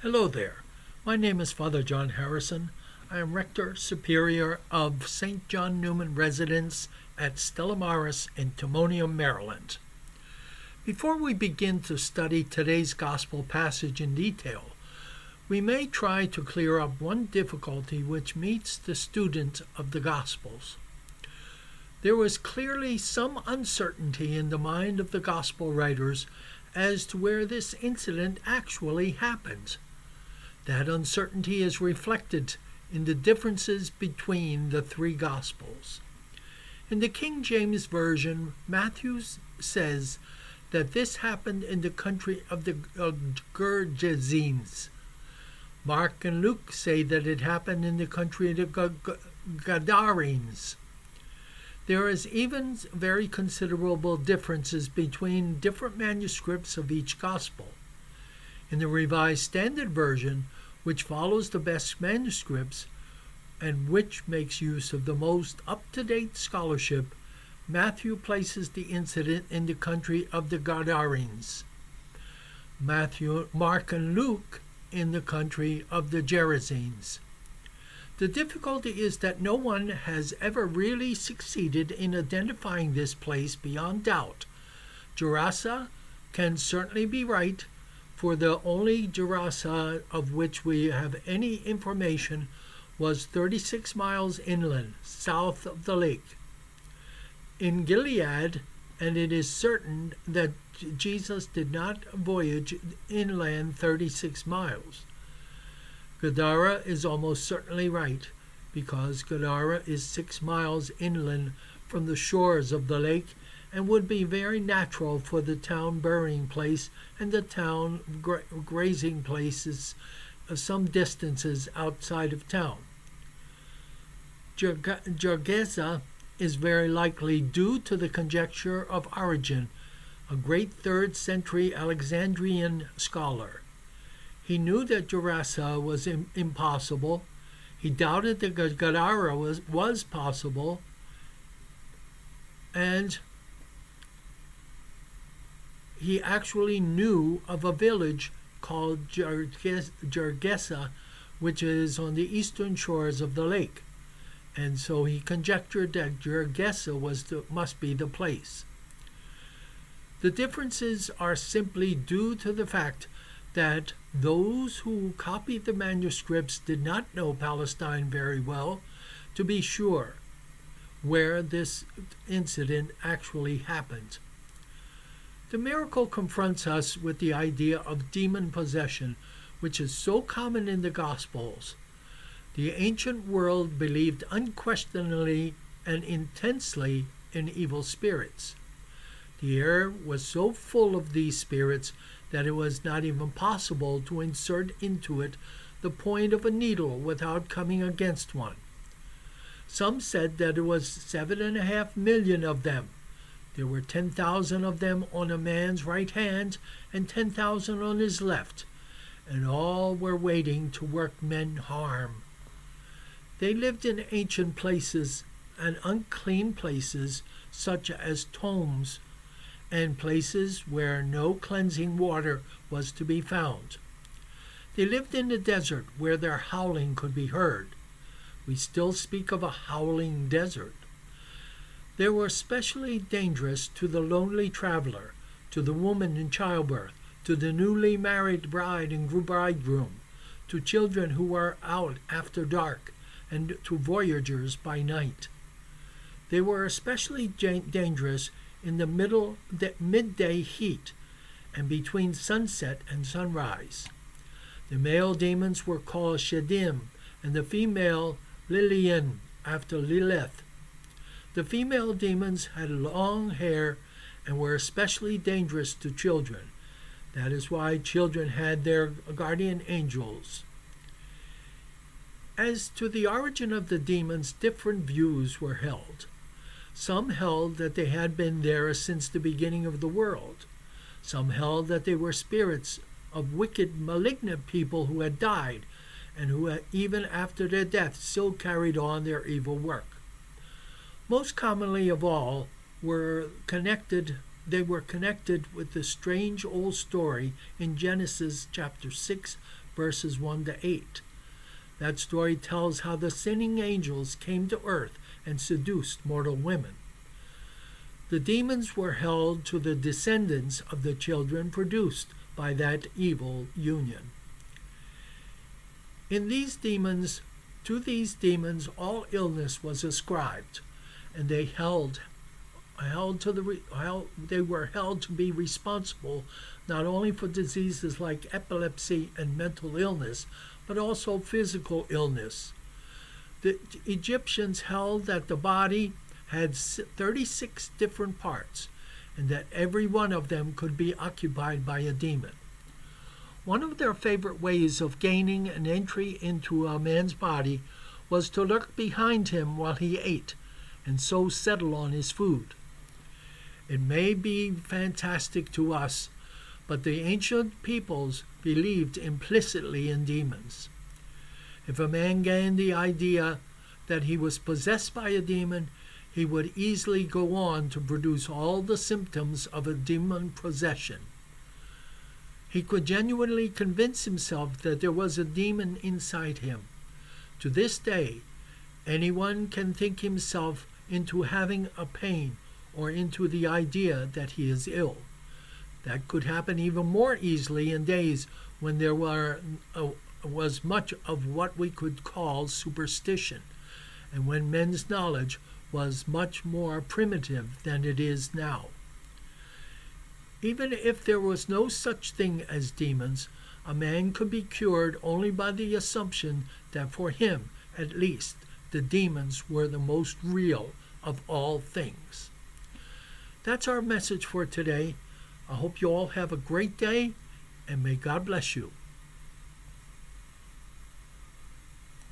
Hello there. My name is Father John Harrison. I am Rector Superior of St. John Newman Residence at Stella Maris in Timonium, Maryland. Before we begin to study today's Gospel passage in detail, we may try to clear up one difficulty which meets the student of the Gospels. There was clearly some uncertainty in the mind of the Gospel writers as to where this incident actually happened. That uncertainty is reflected in the differences between the three Gospels. In the King James Version, Matthew says that this happened in the country of the Gergesenes. Mark and Luke say that it happened in the country of the Gadarenes. There is even very considerable differences between different manuscripts of each gospel. In the Revised Standard Version, which follows the best manuscripts and which makes use of the most up to date scholarship, Matthew places the incident in the country of the Gadarenes. Matthew, Mark, and Luke in the country of the Gerasenes. The difficulty is that no one has ever really succeeded in identifying this place beyond doubt. Gerasa can certainly be right, for the only Gerasa uh, of which we have any information was 36 miles inland, south of the lake. In Gilead, and it is certain that Jesus did not voyage inland 36 miles. Gadara is almost certainly right, because Gadara is six miles inland from the shores of the lake and would be very natural for the town burying place and the town gra- grazing places of some distances outside of town. Gergesa is very likely due to the conjecture of Origen, a great third century Alexandrian scholar. He knew that Gerasa was Im- impossible. He doubted that Gadara was, was possible. And he actually knew of a village called Gergesa, which is on the eastern shores of the lake. And so he conjectured that Gergesa was the, must be the place. The differences are simply due to the fact that those who copied the manuscripts did not know Palestine very well, to be sure, where this incident actually happened. The miracle confronts us with the idea of demon possession, which is so common in the Gospels. The ancient world believed unquestionably and intensely in evil spirits. The air was so full of these spirits that it was not even possible to insert into it the point of a needle without coming against one. Some said that there was seven and a half million of them, there were 10,000 of them on a man's right hand and 10,000 on his left, and all were waiting to work men harm. They lived in ancient places and unclean places, such as tombs, and places where no cleansing water was to be found. They lived in the desert where their howling could be heard. We still speak of a howling desert. They were especially dangerous to the lonely traveler, to the woman in childbirth, to the newly married bride and bridegroom, to children who were out after dark, and to voyagers by night. They were especially dangerous in the middle the midday heat and between sunset and sunrise. The male demons were called Shedim, and the female Lilin after Lilith. The female demons had long hair and were especially dangerous to children. That is why children had their guardian angels. As to the origin of the demons, different views were held. Some held that they had been there since the beginning of the world. Some held that they were spirits of wicked, malignant people who had died and who, even after their death, still carried on their evil work. Most commonly of all were connected they were connected with the strange old story in Genesis chapter 6 verses 1 to 8. That story tells how the sinning angels came to earth and seduced mortal women. The demons were held to the descendants of the children produced by that evil union. In these demons, to these demons, all illness was ascribed, and they held held to the held, they were held to be responsible not only for diseases like epilepsy and mental illness, but also physical illness. The Egyptians held that the body had 36 different parts and that every one of them could be occupied by a demon. One of their favorite ways of gaining an entry into a man's body was to lurk behind him while he ate and so settle on his food. It may be fantastic to us, but the ancient peoples believed implicitly in demons. If a man gained the idea that he was possessed by a demon, he would easily go on to produce all the symptoms of a demon possession. He could genuinely convince himself that there was a demon inside him. To this day, anyone can think himself into having a pain or into the idea that he is ill. That could happen even more easily in days when there were, uh, was much of what we could call superstition, and when men's knowledge was much more primitive than it is now. Even if there was no such thing as demons, a man could be cured only by the assumption that for him, at least, the demons were the most real of all things. That's our message for today. I hope you all have a great day, and may God bless you.